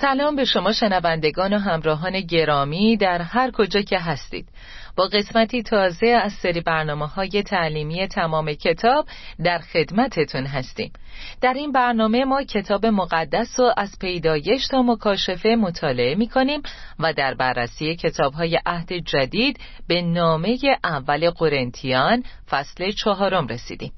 سلام به شما شنوندگان و همراهان گرامی در هر کجا که هستید. با قسمتی تازه از سری برنامه های تعلیمی تمام کتاب در خدمتتون هستیم. در این برنامه ما کتاب مقدس رو از پیدایش تا مکاشفه مطالعه می کنیم و در بررسی کتاب های عهد جدید به نامه اول قرنتیان فصل چهارم رسیدیم.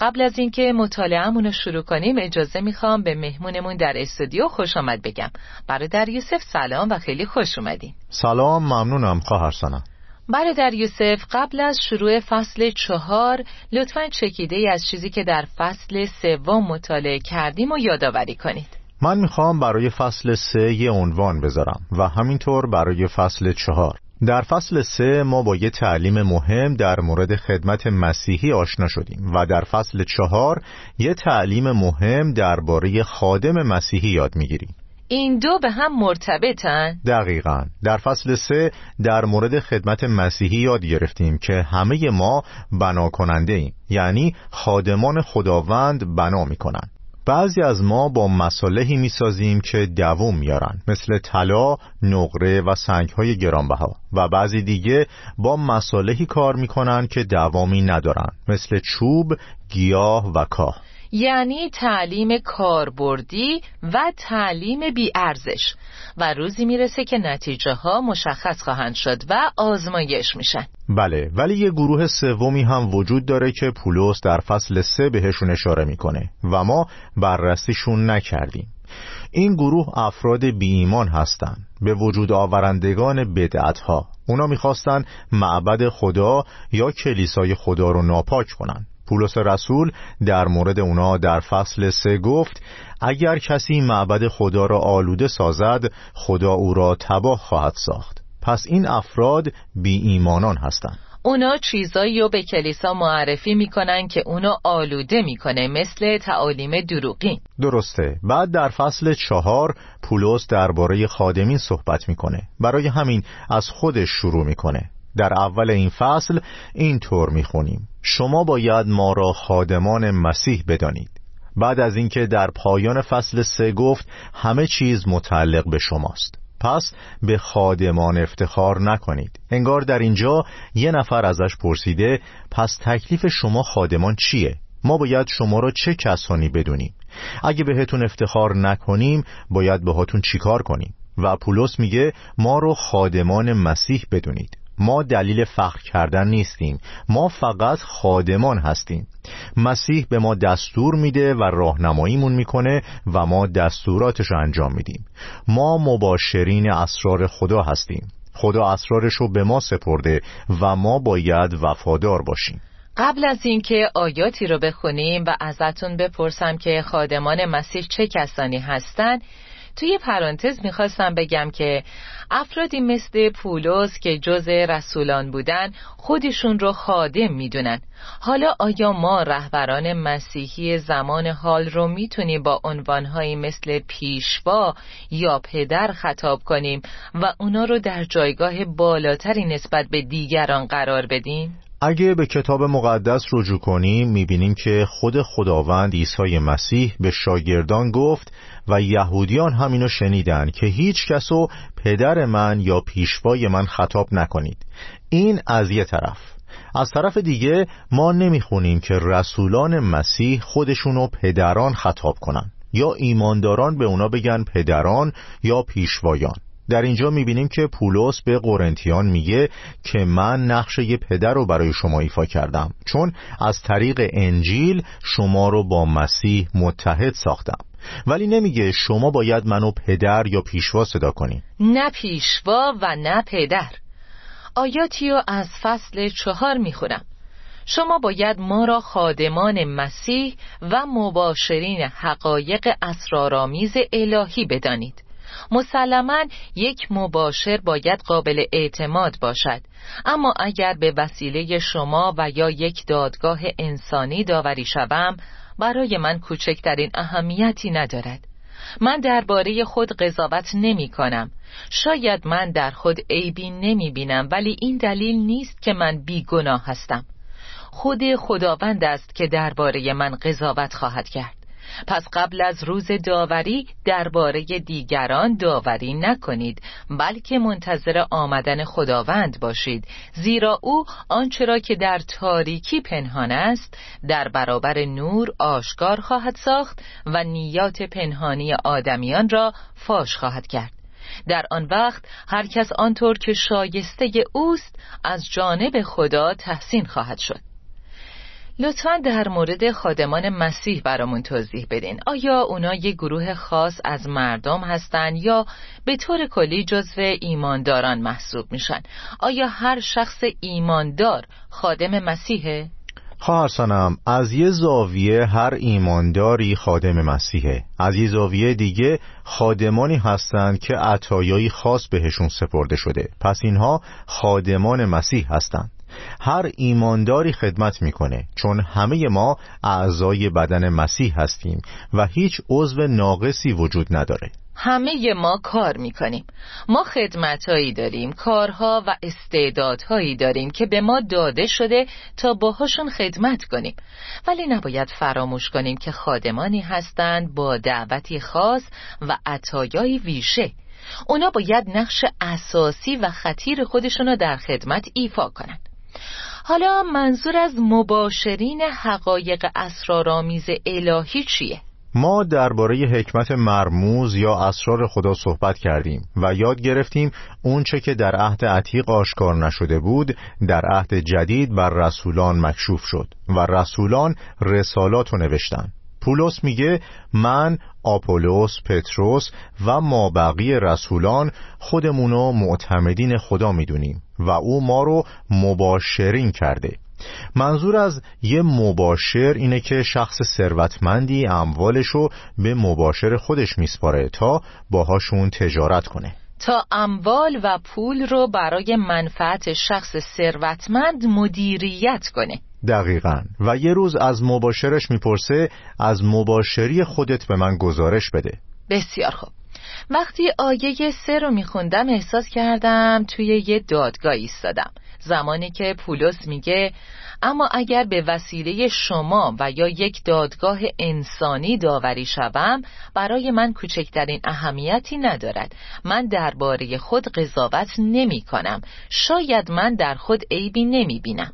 قبل از اینکه مطالعهمون رو شروع کنیم اجازه می‌خوام به مهمونمون در استودیو خوش آمد بگم. برادر یوسف سلام و خیلی خوش اومدین. سلام ممنونم. خواهر سنم. برادر یوسف قبل از شروع فصل چهار لطفا چکیده ای از چیزی که در فصل سوم مطالعه کردیم و یادآوری کنید. من می‌خوام برای فصل سه یه عنوان بذارم و همینطور برای فصل چهار. در فصل سه ما با یه تعلیم مهم در مورد خدمت مسیحی آشنا شدیم و در فصل چهار یه تعلیم مهم درباره خادم مسیحی یاد می‌گیریم. این دو به هم مرتبطن؟ دقیقا. در فصل سه در مورد خدمت مسیحی یاد گرفتیم که همه ما بنا کننده ایم یعنی خادمان خداوند بنا می‌کنن. بعضی از ما با مصالحی می‌سازیم که دووم میارن مثل طلا، نقره و سنگهای گرانبها. و بعضی دیگه با مصالحی کار می‌کنن که دوامی ندارن مثل چوب، گیاه و کاه. یعنی تعلیم کاربردی و تعلیم بیارزش. و روزی می‌رسه که نتیجه ها مشخص خواهند شد و آزمایش میشن. بله ولی یه گروه سومی هم وجود داره که پولس در فصل سه بهشون اشاره می‌کنه و ما بررسیشون نکردیم. این گروه افراد بی ایمان هستند. به وجود آورندگان بدعت ها اونا می‌خواستن معبد خدا یا کلیسای خدا رو ناپاک کنن. پولس رسول در مورد اونا در فصل سه گفت اگر کسی معبد خدا را آلوده سازد خدا او را تباه خواهد ساخت. پس این افراد بی ایمانان هستند. اونا چیزایی رو به کلیسا معرفی می‌کنن که اونا آلوده می‌کنه مثل تعالیم دروغی درسته. بعد در فصل چهار پولس درباره خادمین صحبت می‌کنه. برای همین از خودش شروع می‌کنه. در اول این فصل این طور می‌خونیم. شما باید ما را خادمان مسیح بدانید. بعد از اینکه در پایان فصل سه گفت همه چیز متعلق به شماست. پس به خادمان افتخار نکنید. انگار در اینجا یه نفر ازش پرسیده پس تکلیف شما خادمان چیه؟ ما باید شما را چه کسانی بدونیم؟ اگه بهتون افتخار نکنیم باید بهاتون چیکار کنیم؟ و پولس میگه ما رو خادمان مسیح بدونید. ما دلیل فخر کردن نیستیم. ما فقط خادمان هستیم. مسیح به ما دستور میده و راهنماییمون می‌کنه و ما دستوراتش انجام میدیم. ما مباشرین اسرار خدا هستیم. خدا اسرارش رو به ما سپرده و ما باید وفادار باشیم. قبل از اینکه آیاتی رو بخونیم و ازتون بپرسم که خادمان مسیح چه کسانی هستند توی پرانتز می‌خواستم بگم که افرادی مثل پولس که جز رسولان بودن خودشون رو خادم می‌دونن حالا آیا ما رهبران مسیحی زمان حال رو می‌تونیم با عنوانهایی مثل پیشوا یا پدر خطاب کنیم و اونا رو در جایگاه بالاتری نسبت به دیگران قرار بدیم؟ اگه به کتاب مقدس رجوع کنیم می‌بینیم که خود خداوند عیسی مسیح به شاگردان گفت و یهودیان همینو شنیدن که هیچ کسو پدر من یا پیشوای من خطاب نکنید. این از یه طرف. از طرف دیگه ما نمی‌خونیم که رسولان مسیح خودشونو پدران خطاب کنن یا ایمانداران به اونا بگن پدران یا پیشوایان. در اینجا می‌بینیم که پولس به قرنتیان میگه که من نقش یه پدر رو برای شما ایفا کردم. چون از طریق انجیل شما رو با مسیح متحد ساختم. ولی نمیگه شما باید منو پدر یا پیشوا صدا کنی نه پیشوا و نه پدر. آیاتیو از فصل چهار می‌خونم. شما باید ما را خادمان مسیح و مباشرین حقایق اسرارآمیز الهی بدانید. مسلما یک مباشر باید قابل اعتماد باشد. اما اگر به وسیله شما و یا یک دادگاه انسانی داوری شوم برای من کوچکترین اهمیتی ندارد. من درباره خود قضاوت نمی کنم. شاید من در خود عیبی نمی بینم ولی این دلیل نیست که من بیگناه هستم. خود خداوند است که درباره من قضاوت خواهد کرد. پس قبل از روز داوری درباره دیگران داوری نکنید بلکه منتظر آمدن خداوند باشید. زیرا او آنچه را که در تاریکی پنهان است در برابر نور آشکار خواهد ساخت و نیات پنهانی آدمیان را فاش خواهد کرد. در آن وقت هر کس آنطور که شایسته اوست از جانب خدا تحسین خواهد شد. لطفا در مورد خادمان مسیح برامون توضیح بدین. آیا اونا یه گروه خاص از مردم هستن یا به طور کلی جزو ایمانداران محسوب میشن؟ آیا هر شخص ایماندار خادم مسیحه؟ خواهرسانم از یه زاویه هر ایمانداری خادم مسیحه. از یه زاویه دیگه خادمانی هستند که عطایایی خاص بهشون سپرده شده. پس اینها خادمان مسیح هستند هر ایمانداری خدمت می‌کنه چون همه ما اعضای بدن مسیح هستیم و هیچ عضو ناقصی وجود نداره. همه ما کار می‌کنیم. ما خدمتهایی داریم کارها و استعدادهایی داریم که به ما داده شده تا باهاشون خدمت کنیم. ولی نباید فراموش کنیم که خادمانی هستند با دعوتی خاص و عطایایی ویشه اونا باید نقش اساسی و خطیر خودشونو در خدمت ایفا کنند حالا منظور از مباشرین حقایق اسرارآمیز الهی چیه؟ ما درباره حکمت مرموز یا اسرار خدا صحبت کردیم و یاد گرفتیم اونچه که در عهد عتیق آشکار نشده بود در عهد جدید بر رسولان مکشوف شد و رسولان رسالات رو نوشتن پولس میگه من آپولوس پتروس و ما بقیه رسولان خودمونو معتمدین خدا می‌دونیم و او ما رو مباشرین کرده. منظور از یه مباشر اینه که شخص ثروتمندی اموالشو به مباشر خودش میسپاره تا باهاشون تجارت کنه. تا اموال و پول رو برای منفعت شخص ثروتمند مدیریت کنه. دقیقا. و یه روز از مباشرش می‌پرسه از مباشری خودت به من گزارش بده. بسیار خوب. وقتی آیه سه رو میخوندم احساس کردم توی یه دادگاه ایستادم. زمانی که پولس میگه اما اگر به وسیله شما و یا یک دادگاه انسانی داوری شوم برای من کوچکترین اهمیتی ندارد. من درباره خود قضاوت نمی کنم شاید من در خود عیبی نمی بینم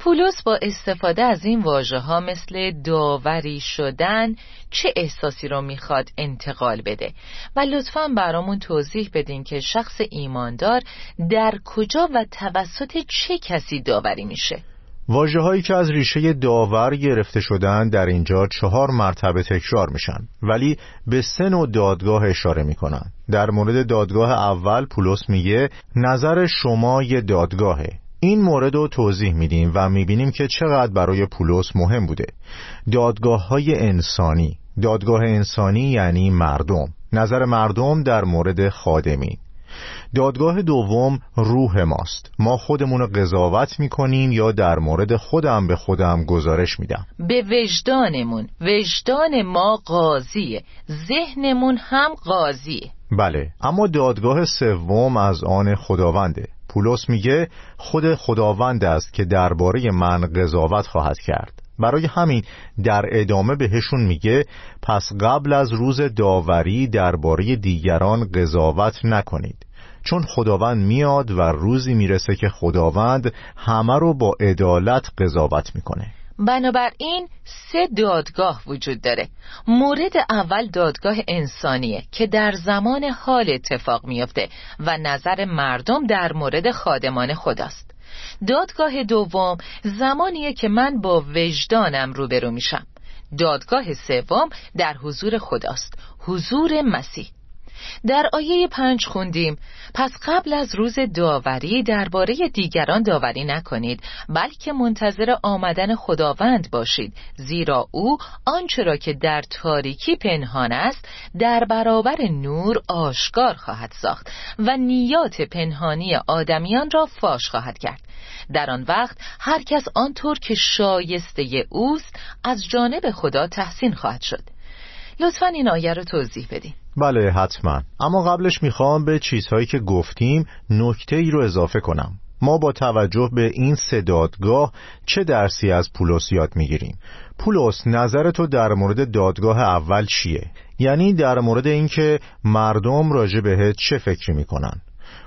پولس با استفاده از این واژه ها مثل داوری شدن چه احساسی رو می‌خواد انتقال بده؟ و لطفا برامون توضیح بدین که شخص ایماندار در کجا و توسط چه کسی داوری میشه؟ واجه هایی که از ریشه داور گرفته شدن در اینجا چهار مرتبه تکرار میشن ولی به سه نوع دادگاه اشاره می‌کنن. در مورد دادگاه اول پولس میگه نظر شما یه دادگاهه. این مورد رو توضیح میدیم و می‌بینیم که چقدر برای پولس مهم بوده. دادگاه های انسانی. دادگاه انسانی یعنی مردم. نظر مردم در مورد خادمی. دادگاه دوم روح ماست. ما خودمون رو قضاوت می‌کنیم یا در مورد خودم به خودم گزارش میدم. به وجدانمون. وجدان ما قاضیه. ذهنمون هم قاضیه. بله اما دادگاه سوم از آن خداونده. پولس میگه خود خداوند است که درباره من قضاوت خواهد کرد. برای همین در ادامه بهشون میگه پس قبل از روز داوری درباره دیگران قضاوت نکنید. چون خداوند میاد و روزی می‌رسه که خداوند همه رو با عدالت قضاوت می‌کنه. بنابراین سه دادگاه وجود داره. مورد اول دادگاه انسانیه که در زمان حال اتفاق میافته و نظر مردم در مورد خادمان خداست. دادگاه دوم زمانیه که من با وجدانم روبرو میشم. دادگاه سوم در حضور خداست. حضور مسیح. در آیه پنج خوندیم. پس قبل از روز داوری درباره دیگران داوری نکنید بلکه منتظر آمدن خداوند باشید. زیرا او آنچه را که در تاریکی پنهان است در برابر نور آشکار خواهد ساخت و نیات پنهانی آدمیان را فاش خواهد کرد. در آن وقت هر کس آنطور که شایسته اوست از جانب خدا تحسین خواهد شد. لطفا این آیه رو توضیح بدین. بله حتما. اما قبلش می‌خوام به چیزهایی که گفتیم نکته ای رو اضافه کنم. ما با توجه به این دادگاه چه درسی از پولس یاد می‌گیریم؟ پولس نظر تو در مورد دادگاه اول چیه؟ یعنی در مورد اینکه مردم راجع بهت چه فکری می‌کنن؟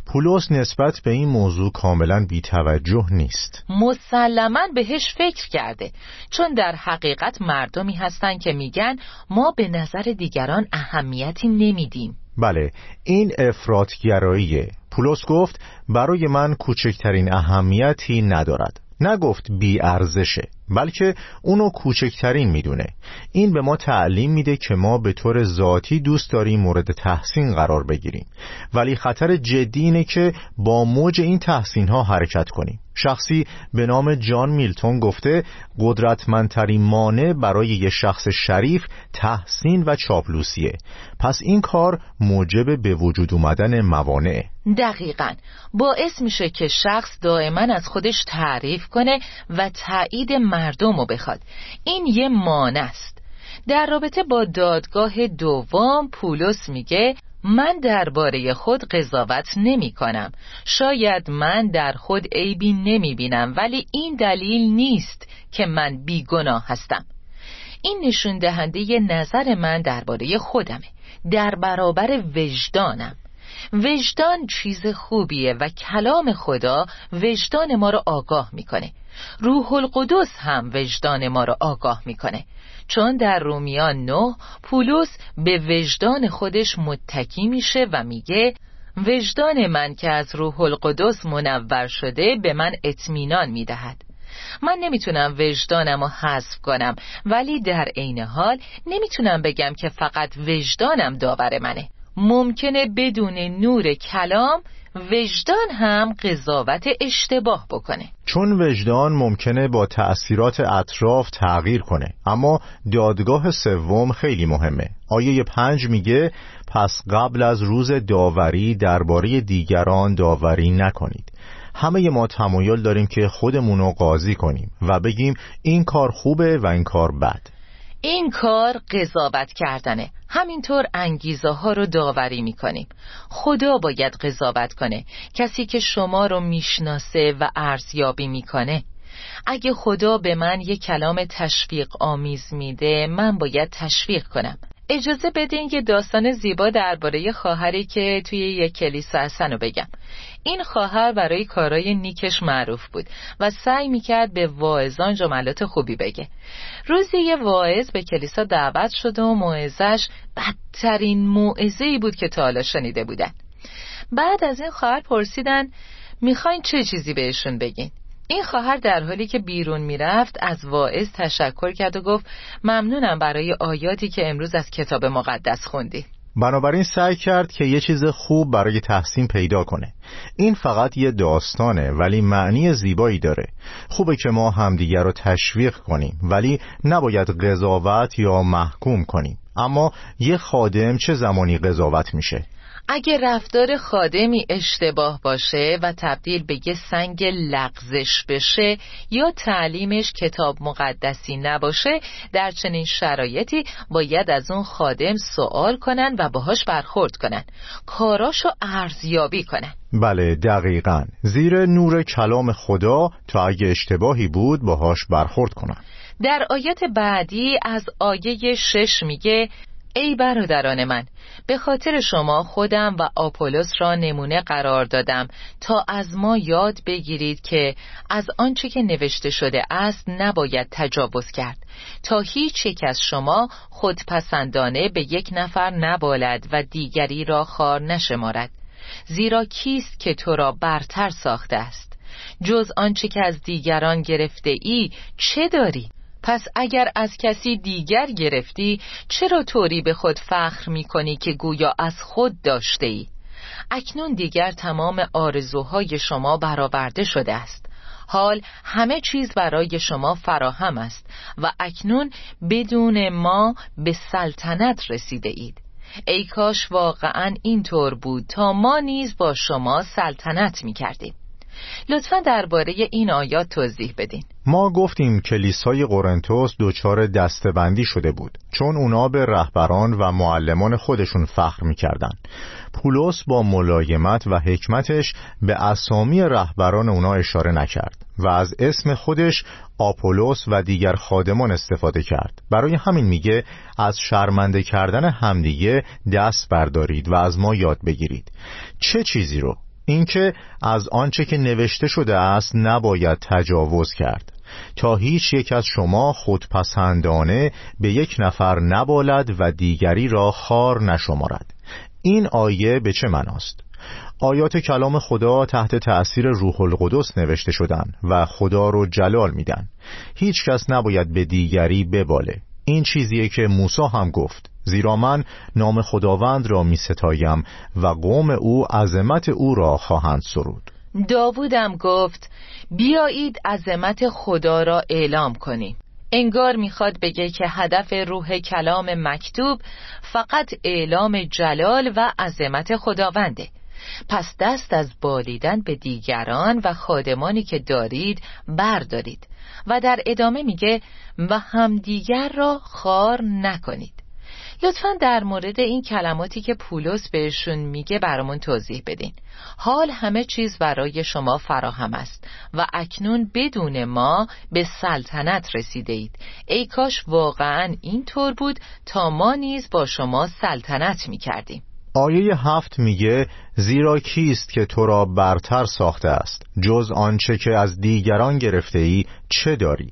پولس نسبت به این موضوع کاملا بیتوجه نیست. مسلما بهش فکر کرده چون در حقیقت مردمی هستند که میگن ما به نظر دیگران اهمیتی نمیدیم. بله این افرادگراییه پولس گفت برای من کوچکترین اهمیتی ندارد. نگفت بی ارزشه بلکه اونو کوچکترین می‌دونه. این به ما تعلیم میده که ما به طور ذاتی دوست داریم مورد تحسین قرار بگیریم. ولی خطر جدی اینه که با موج این تحسین ها حرکت کنیم. شخصی به نام جان میلتون گفته قدرتمندترین مانع برای یه شخص شریف تحسین و چاپلوسیه. پس این کار موجب به وجود اومدن موانع. دقیقا. باعث میشه که شخص دائما از خودش تعریف کنه و تایید مردم رو بخواد. این یه مانع است. در رابطه با دادگاه دوم پولس میگه من درباره خود قضاوت نمی کنم شاید من در خود عیبی نمی بینم ولی این دلیل نیست که من بیگناه هستم. این نشون دهنده نظر من درباره خودمه. در برابر وجدانم. وجدان چیز خوبیه و کلام خدا وجدان ما رو آگاه می‌کنه. روح القدس هم وجدان ما رو آگاه می‌کنه. چون در رومیان نه پولس به وجدان خودش متکی میشه و میگه وجدان من که از روح القدس منور شده به من اطمینان می‌دهد. من نمی‌تونم وجدانم رو حذف کنم ولی در عین حال نمی‌تونم بگم که فقط وجدانم داور منه. ممکنه بدون نور کلام وجدان هم قضاوت اشتباه بکنه. چون وجدان ممکنه با تأثیرات اطراف تغییر کنه اما دادگاه سوم خیلی مهمه. آیه پنج میگه پس قبل از روز داوری درباره دیگران داوری نکنید. همه ما تمایل داریم که خودمون رو قاضی کنیم و بگیم این کار خوبه و این کار بد. این کار قضاوت کردنه. همینطور انگیزه ها رو داوری می‌کنیم خدا باید قضاوت کنه. کسی که شما رو می‌شناسه و ارزیابی می‌کنه. اگه خدا به من یه کلام تشویق آمیز میده من باید تشویق کنم. اجازه بدین یه داستان زیبا درباره خواهری که توی یک کلیسا هستن رو بگم. این خواهر برای کارای نیکش معروف بود و سعی می‌کرد به واعظان جملات خوبی بگه. روزی یه واعظ به کلیسا دعوت شد و موعظش بدترین موعظه بود که تا حالا شنیده بودن. بعد از این خواهر پرسیدن می‌خواین چه چیزی بهشون بگین؟ این خواهر در حالی که بیرون می‌رفت از واعظ تشکر کرد و گفت ممنونم برای آیاتی که امروز از کتاب مقدس خوندی. بنابراین سعی کرد که یه چیز خوب برای تحسین پیدا کنه. این فقط یه داستانه ولی معنی زیبایی داره. خوبه که ما همدیگر رو تشویق کنیم ولی نباید قضاوت یا محکوم کنیم. اما یه خادم چه زمانی قضاوت میشه؟ اگه رفتار خادمی اشتباه باشه و تبدیل به یه سنگ لغزش بشه یا تعلیمش کتاب مقدسی نباشه در چنین شرایطی باید از اون خادم سوال کنن و باهاش برخورد کنن. کاراشو ارزیابی کنن. بله دقیقا. زیر نور کلام خدا تا اگه اشتباهی بود باهاش برخورد کنن. در آیت بعدی از آیه شش میگه ای برادران من به خاطر شما خودم و آپولس را نمونه قرار دادم تا از ما یاد بگیرید که از آنچه که نوشته شده است نباید تجاوز کرد. تا هیچ یک از شما خودپسندانه به یک نفر نبالد و دیگری را خار نشمارد. زیرا کیست که تو را برتر ساخته است؟ جز آنچه که از دیگران گرفته ای چه داری؟ پس اگر از کسی دیگر گرفتی چرا طوری به خود فخر می کنی که گویا از خود داشته ای؟ اکنون دیگر تمام آرزوهای شما برآورده شده است. حال همه چیز برای شما فراهم است و اکنون بدون ما به سلطنت رسیده اید. ای کاش واقعا اینطور بود تا ما نیز با شما سلطنت می کردیم لطفا درباره این آیات توضیح بدین. ما گفتیم کلیسای قرنتوس دچار دستبندی شده بود چون اونا به رهبران و معلمان خودشون فخر می‌کردن. پولس با ملایمت و حکمتش به اسامی رهبران اونا اشاره نکرد و از اسم خودش آپولوس و دیگر خادمان استفاده کرد. برای همین میگه از شرمنده کردن همدیگه دست بردارید و از ما یاد بگیرید. چه چیزی رو؟ اینکه از آنچه که نوشته شده است نباید تجاوز کرد. تا هیچ یک از شما خودپسندانه به یک نفر نبالد و دیگری را خار نشمارد. این آیه به چه مناست؟ آیات کلام خدا تحت تأثیر روح القدس نوشته شدن و خدا رو جلال میدن. هیچ کس نباید به دیگری بباله. این چیزیه که موسی هم گفت. زیرا من نام خداوند را می ستایم و قوم او عظمت او را خواهند سرود. داوودم گفت بیایید عظمت خدا را اعلام کنیم. انگار می‌خواد بگه که هدف روح کلام مکتوب فقط اعلام جلال و عظمت خداونده. پس دست از بالیدن به دیگران و خادمانی که دارید بردارید. و در ادامه میگه و همدیگر را خار نکنید. لطفا در مورد این کلماتی که پولس بهشون میگه برامون توضیح بدین. حال همه چیز برای شما فراهم است و اکنون بدون ما به سلطنت رسیده اید ای کاش واقعا این طور بود تا ما نیز با شما سلطنت می‌کردیم. آیه هفت میگه زیرا کیست که تو را برتر ساخته است؟ جز آنچه که از دیگران گرفته ای چه داری؟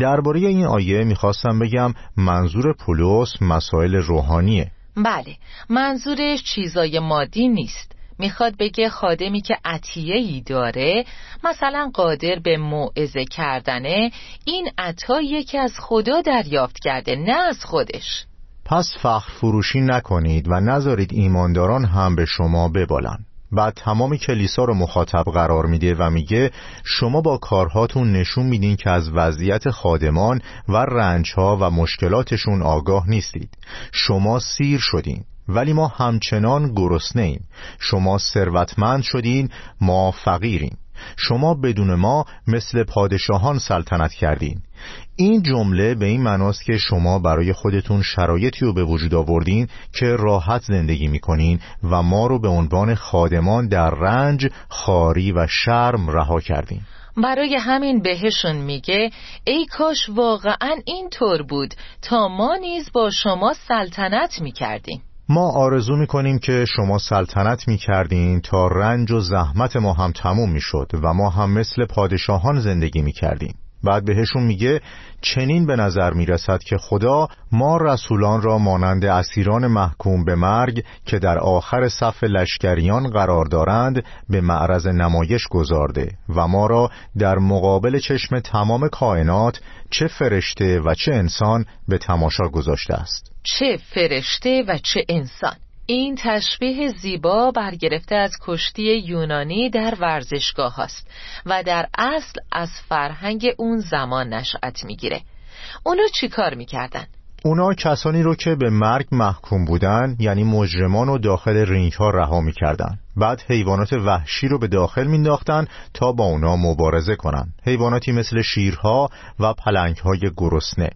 درباره این آیه می‌خواستم بگم منظور پولس مسائل روحانیه. بله منظورش چیزای مادی نیست. می‌خواد بگه خادمی که عطیه ای داره مثلا قادر به موعظه کردنه این عطاییه که از خدا دریافت کرده نه از خودش. پس فخر فروشی نکنید و نذارید ایمانداران هم به شما ببالن بعد تمام کلیسا رو مخاطب قرار میده و میگه شما با کارهاتون نشون میدین که از وضعیت خادمان و رنجها و مشکلاتشون آگاه نیستید. شما سیر شدین ولی ما همچنان گرسنه ایم شما ثروتمند شدین ما فقیریم. شما بدون ما مثل پادشاهان سلطنت کردین. این جمله به این معناست که شما برای خودتون شرایطی رو به وجود آوردین که راحت زندگی می‌کنین و ما رو به عنوان خادمان در رنج، خاری و شرم رها کردین. برای همین بهشون میگه ای کاش واقعا این طور بود تا ما نیز با شما سلطنت می‌کردیم. ما آرزو می‌کنیم که شما سلطنت می‌کردین تا رنج و زحمت ما هم تموم می‌شد و ما هم مثل پادشاهان زندگی می‌کردیم. بعد بهشون میگه چنین به نظر می‌رسد که خدا ما رسولان را مانند اسیران محکوم به مرگ که در آخر صف لشکریان قرار دارند به معرض نمایش گذارده و ما را در مقابل چشم تمام کائنات چه فرشته و چه انسان به تماشا گذاشته است. چه فرشته و چه انسان. این تشبیه زیبا برگرفته از کشتی یونانی در ورزشگاه است و در اصل از فرهنگ اون زمان نشأت می‌گیره. اونا چی کار می‌کردن؟ اونا کسانی رو که به مرگ محکوم بودن یعنی مجرمان و داخل رینگ ها رها می‌کردن. بعد حیوانات وحشی رو به داخل مینداختن تا با اونا مبارزه کنن. حیواناتی مثل شیرها و پلنگ های گرسنه.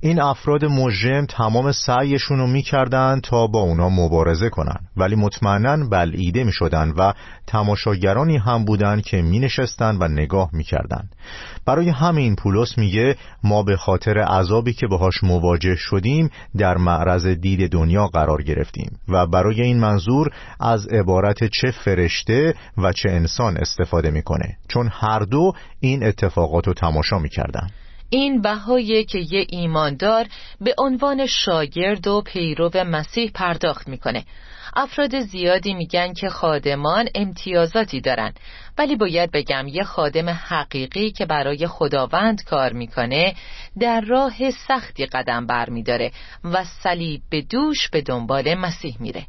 این افراد مجرم تمام سعیشون رو می‌کردن تا با اونا مبارزه کنن. ولی مطمئنا بلعیده می‌شدن و تماشاگرانی هم بودن که مینشستن و نگاه می‌کردن. برای همین پولس میگه ما به خاطر عذابی که باهاش مواجه شدیم در معرض دید دنیا قرار گرفتیم و برای این منظور از عبارت چه فرشته و چه انسان استفاده می‌کنه. چون هر دو این اتفاقات رو تماشا می‌کردن. این بهایی که یه ایماندار به عنوان شاگرد و پیرو مسیح پرداخت می‌کنه. افراد زیادی میگن که خادمان امتیازاتی دارن ولی باید بگم یه خادم حقیقی که برای خداوند کار می‌کنه در راه سختی قدم بر میداره و صلیب به دوش به دنبال مسیح میره.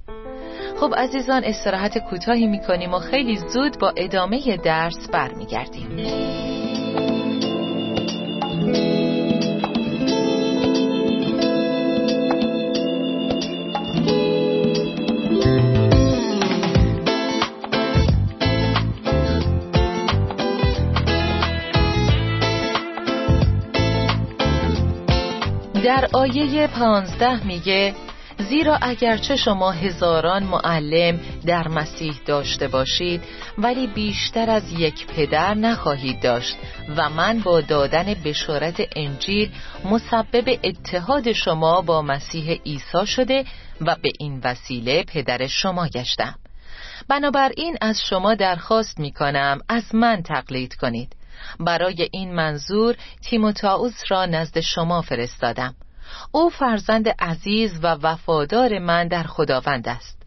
خب عزیزان استراحت کوتاهی می‌کنیم و خیلی زود با ادامه درس برمیگردیم. در آیه پانزده میگه زیرا اگرچه شما هزاران معلم در مسیح داشته باشید ولی بیشتر از یک پدر نخواهید داشت و من با دادن بشارت انجیل مسبب اتحاد شما با مسیح عیسی شده و به این وسیله پدر شما گشتم. بنابراین از شما درخواست می کنم از من تقلید کنید. برای این منظور تیموتائوس را نزد شما فرستادم. او فرزند عزیز و وفادار من در خداوند است.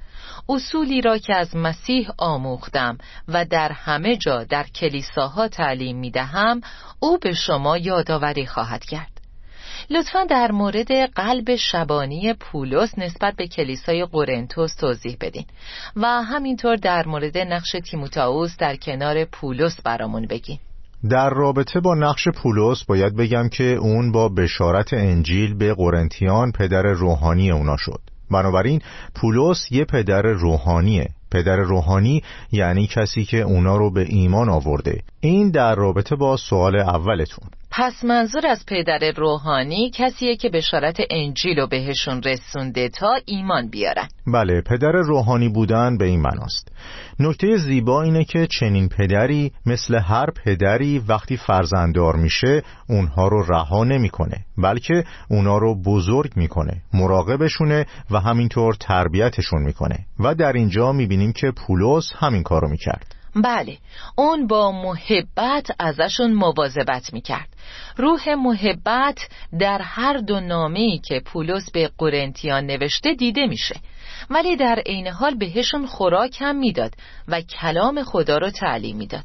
اصولی را که از مسیح آموختم و در همه جا در کلیساها تعلیم می دهم او به شما یادآوری خواهد کرد. لطفا در مورد قلب شبانی پولس نسبت به کلیسای قرنتوس توضیح بدین و همینطور در مورد نقش تیموتائوس در کنار پولس برامون بگین. در رابطه با نقش پولس باید بگم که اون با بشارت انجیل به قرنتیان پدر روحانی اونا شد. بنابراین پولس یه پدر روحانیه. پدر روحانی یعنی کسی که اونا رو به ایمان آورده. این در رابطه با سوال اولتون. پس منظور از پدر روحانی کسیه که بشارت انجیل رو بهشون رسونده تا ایمان بیارن. بله پدر روحانی بودن به این مناست نکته زیبا اینه که چنین پدری مثل هر پدری وقتی فرزنددار میشه اونها رو رها نمی‌کنه بلکه اونها رو بزرگ می‌کنه مراقبشونه و همینطور تربیتشون می‌کنه. و در اینجا می‌بینیم که پولس همین کارو می‌کرد. بله اون با محبت ازشون مواظبت می‌کرد. روح محبت در هر دو نامه‌ای که پولس به قرنتیان نوشته دیده میشه. ولی در عین حال بهشون خوراک هم می‌داد و کلام خدا رو تعلیم می‌داد.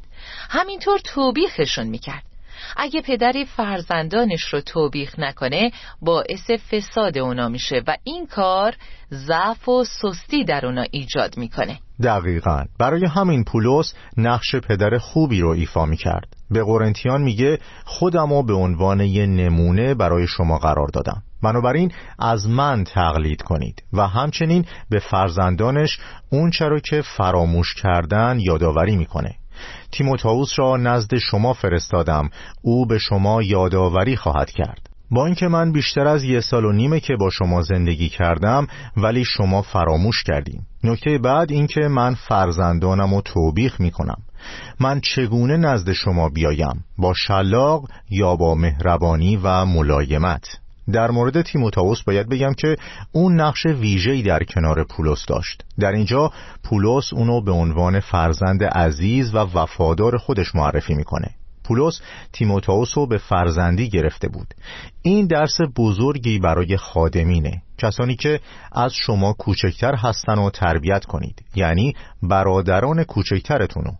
همینطور توبیخشون می‌کرد. اگه پدری فرزندانش رو توبیخ نکنه باعث فساد اونا میشه و این کار ضعف و سستی در اونا ایجاد می‌کنه. دقیقا. برای همین پولس نقش پدر خوبی رو ایفا می‌کرد. به قرنتیان میگه خودمو به عنوان یه نمونه برای شما قرار دادم. بنابراین از من تقلید کنید. و همچنین به فرزندانش اون چرا که فراموش کردن یادآوری می‌کنه. تیموتائوس را نزد شما فرستادم. او به شما یادآوری خواهد کرد. با اینکه من بیشتر از یه سال و نیمه که با شما زندگی کردم ولی شما فراموش کردیم نکته بعد اینکه من فرزندانم و توبیخ می کنم من چگونه نزد شما بیایم؟ با شلاق یا با مهربانی و ملایمت؟ در مورد تیموتائوس باید بگم که اون نقش ویژه‌ای در کنار پولس داشت. در اینجا پولس اونو به عنوان فرزند عزیز و وفادار خودش معرفی می‌کنه. پولس تیموتائوس رو به فرزندی گرفته بود. این درس بزرگی برای خادمینه. کسانی که از شما کوچکتر هستن و تربیت کنید. یعنی برادران کوچکترتونو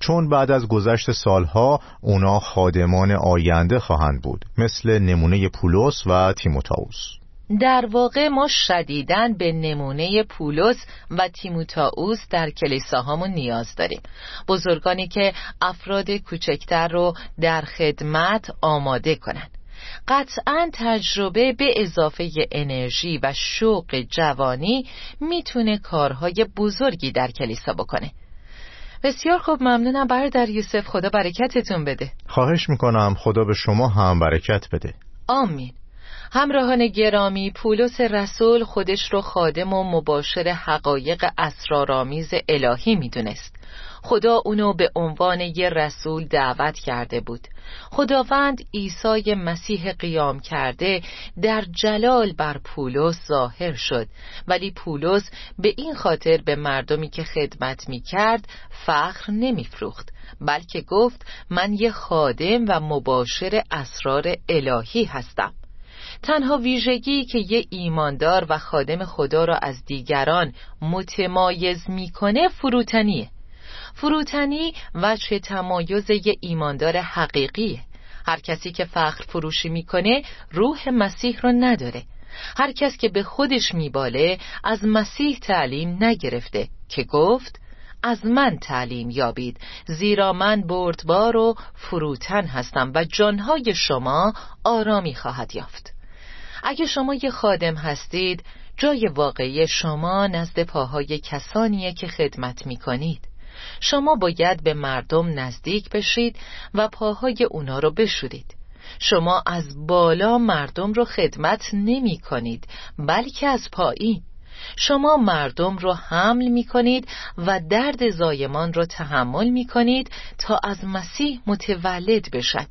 چون بعد از گذشت سالها اونا خادمان آینده خواهند بود مثل نمونه پولس و تیموتائوس. در واقع ما شدیدن به نمونه پولس و تیموتائوس در کلیساهامون نیاز داریم. بزرگانی که افراد کوچکتر رو در خدمت آماده کنند قطعا تجربه به اضافه انرژی و شوق جوانی می‌تونه کارهای بزرگی در کلیسا بکنه. بسیار خوب ممنونم. برادر یوسف خدا برکتتون بده. خواهش می‌کنم خدا به شما هم برکت بده. آمین. همراهان گرامی پولس رسول خودش رو خادم و مباشر حقایق اسرارآمیز الهی می‌دونست. خدا اونو به عنوان یه رسول دعوت کرده بود. خداوند عیسی مسیح قیام کرده در جلال بر پولس ظاهر شد. ولی پولس به این خاطر به مردمی که خدمت می کرد فخر نمی فروخت بلکه گفت من یه خادم و مباشر اسرار الهی هستم. تنها ویژگی که یه ایماندار و خادم خدا را از دیگران متمایز می‌کنه فروتنیه. فروتنی وجه تمایز یه ایماندار حقیقیه. هر کسی که فخر فروشی می‌کنه روح مسیح رو نداره. هر کس که به خودش میباله از مسیح تعلیم نگرفته که گفت از من تعلیم یابید. زیرا من بردبار و فروتن هستم و جانهای شما آرامی خواهد یافت. اگه شما یه خادم هستید جای واقعی شما نزد پاهای کسانیه که خدمت می کنید شما باید به مردم نزدیک بشید و پاهای اونا رو بشورید. شما از بالا مردم رو خدمت نمی کنید بلکه از پایین. شما مردم رو حمل می کنید و درد زایمان رو تحمل می کنید تا از مسیح متولد بشن.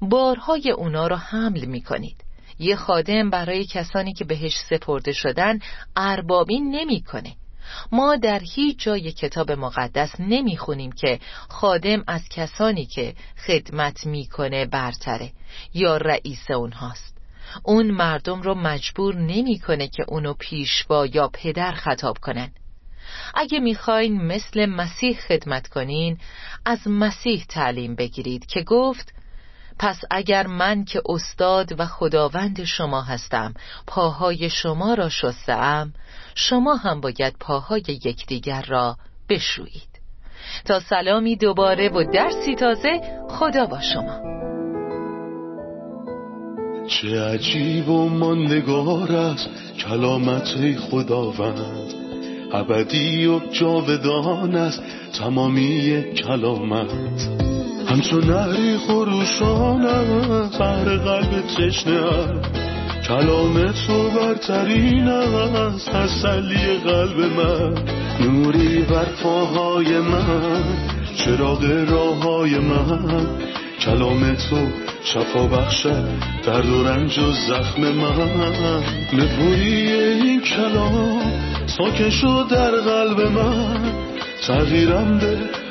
بارهای اونا رو حمل می کنید یه خادم برای کسانی که بهش سپرده شدن اربابی نمی‌کنه. ما در هیچ جای کتاب مقدس نمی‌خونیم که خادم از کسانی که خدمت می‌کنه برتره یا رئیس اونهاست اون مردم رو مجبور نمی‌کنه که اونو پیشوا یا پدر خطاب کنن اگه می‌خواین مثل مسیح خدمت کنین از مسیح تعلیم بگیرید که گفت پس اگر من که استاد و خداوند شما هستم پاهای شما را شستم شما هم باید پاهای یکدیگر را بشویید. تا سلامی دوباره و درسی تازه خدا با شما. چه عجیب و ماندگار است کلامت خداوند. ابدی و جاودان است تمامی کلامت. همچون نهری خروشان است بهر قلب تشنه کلام تو برترین است تسلی قلب من. نوری بر پاهای من چراغ راه های من. کلام تو شفا بخشد درد و رنج و زخم من. نپوری این کلام ساکن شد در قلب من. تغییرم به